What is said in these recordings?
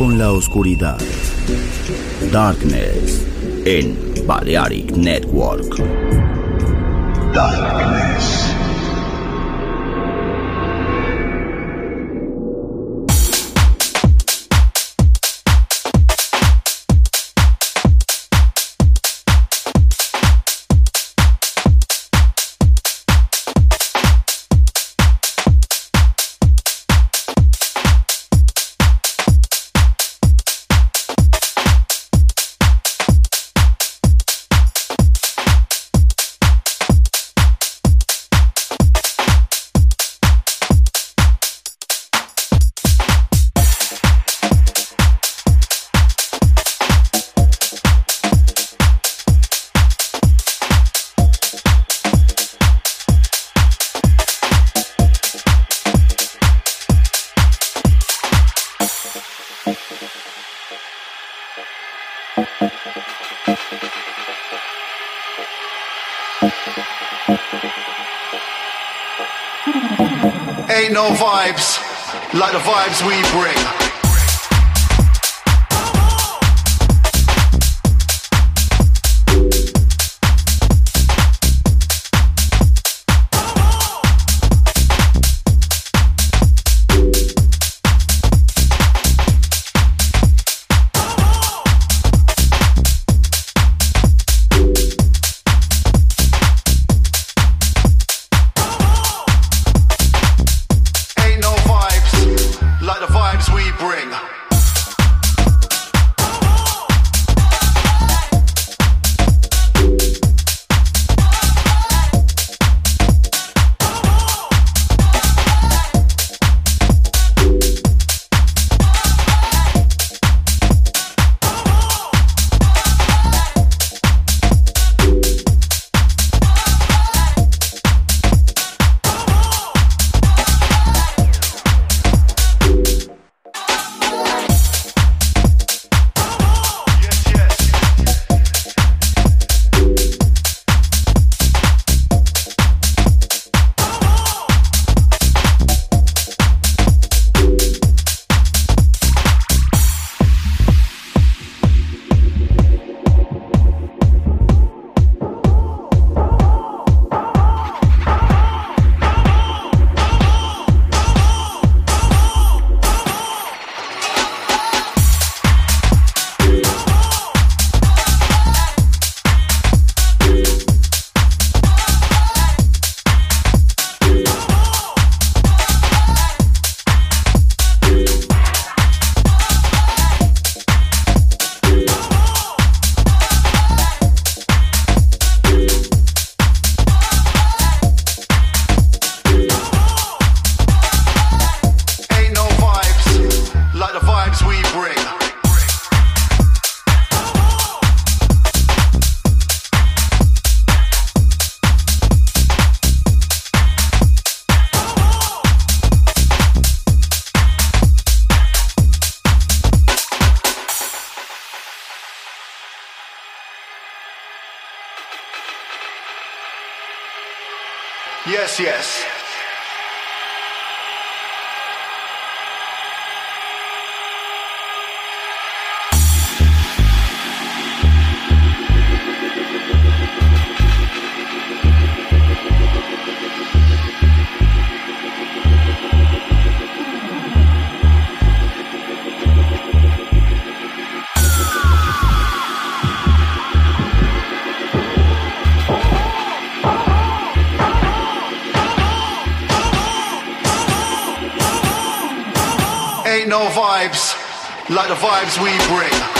Con la oscuridad. Darkness en Balearic Network. Darkness. Vibes like the vibes we bring. Vibes we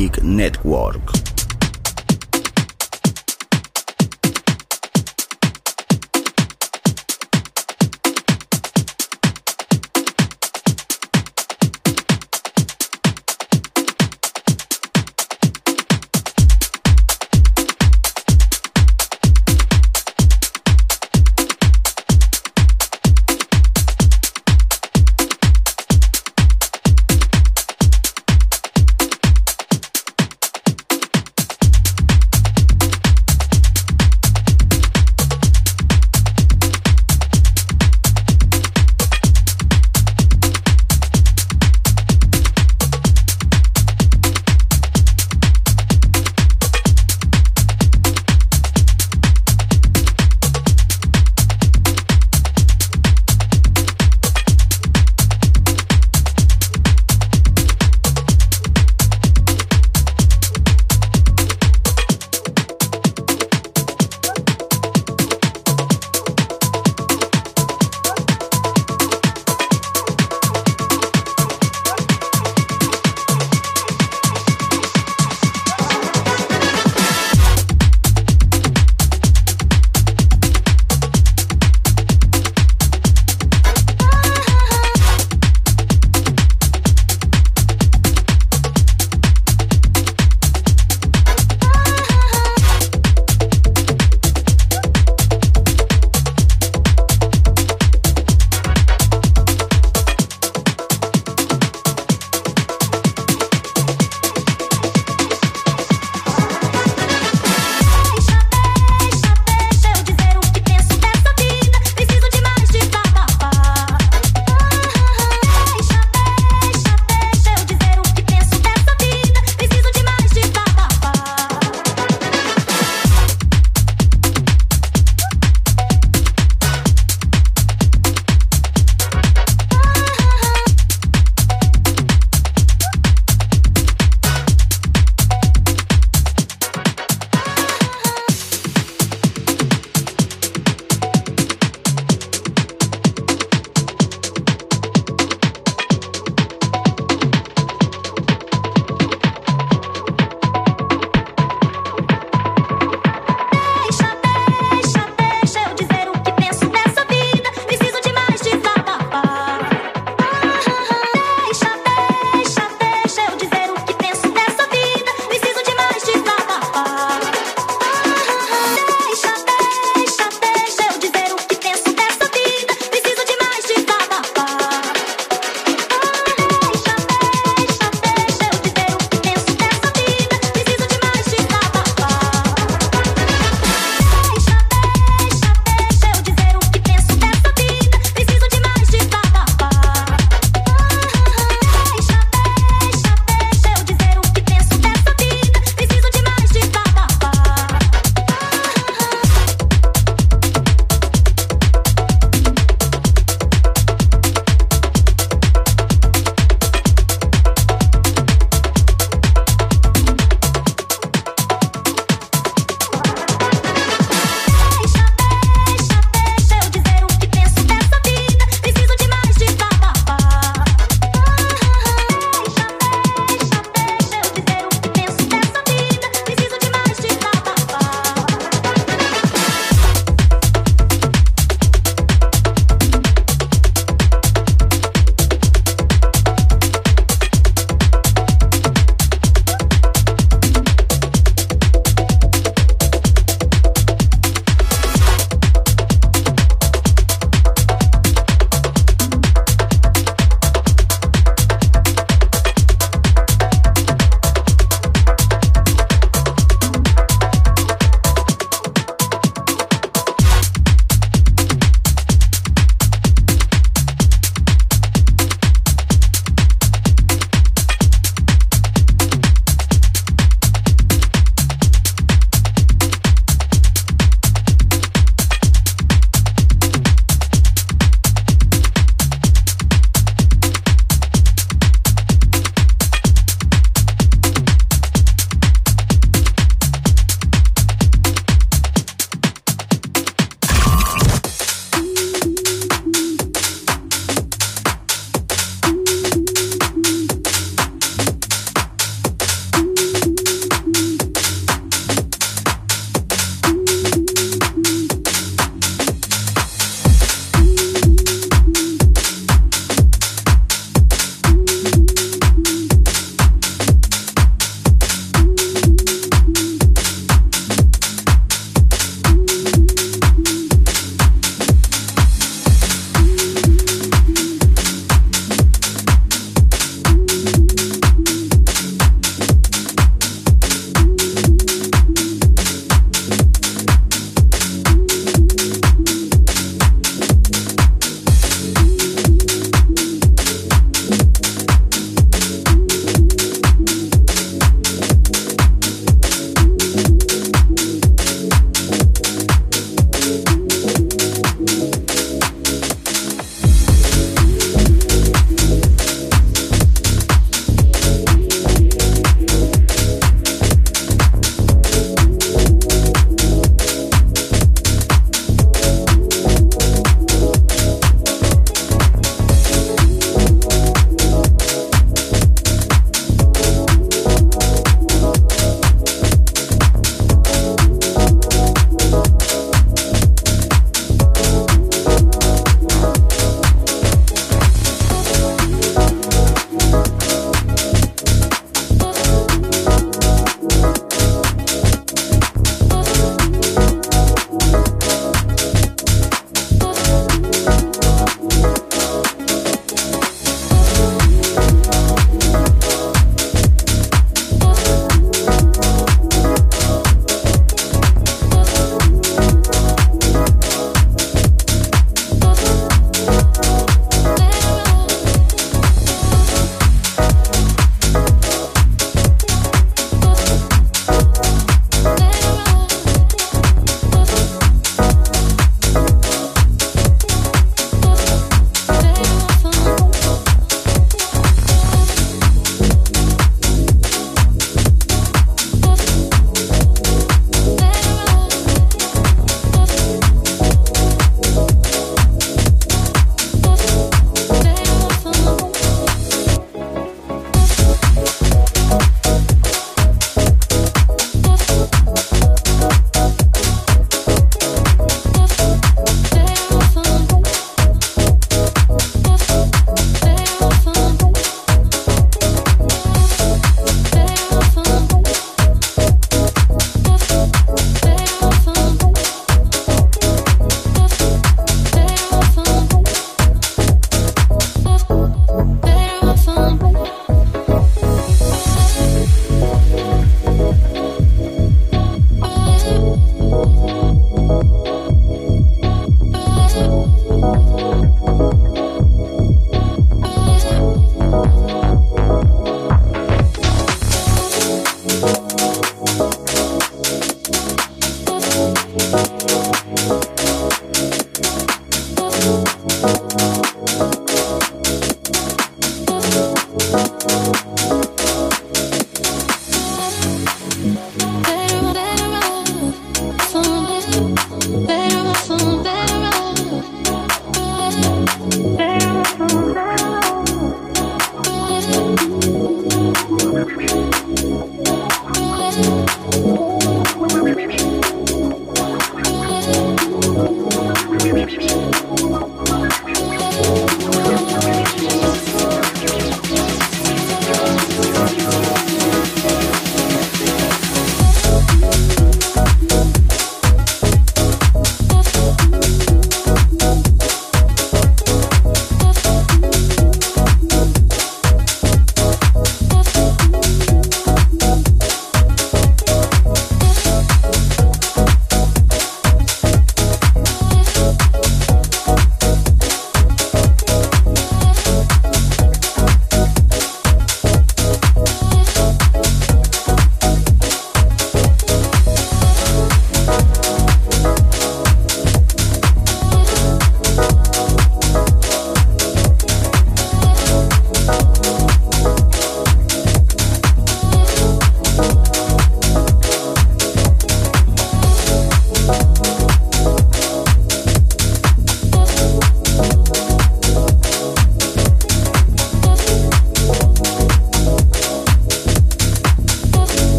Balearic Network.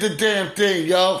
Did the damn thing, yo.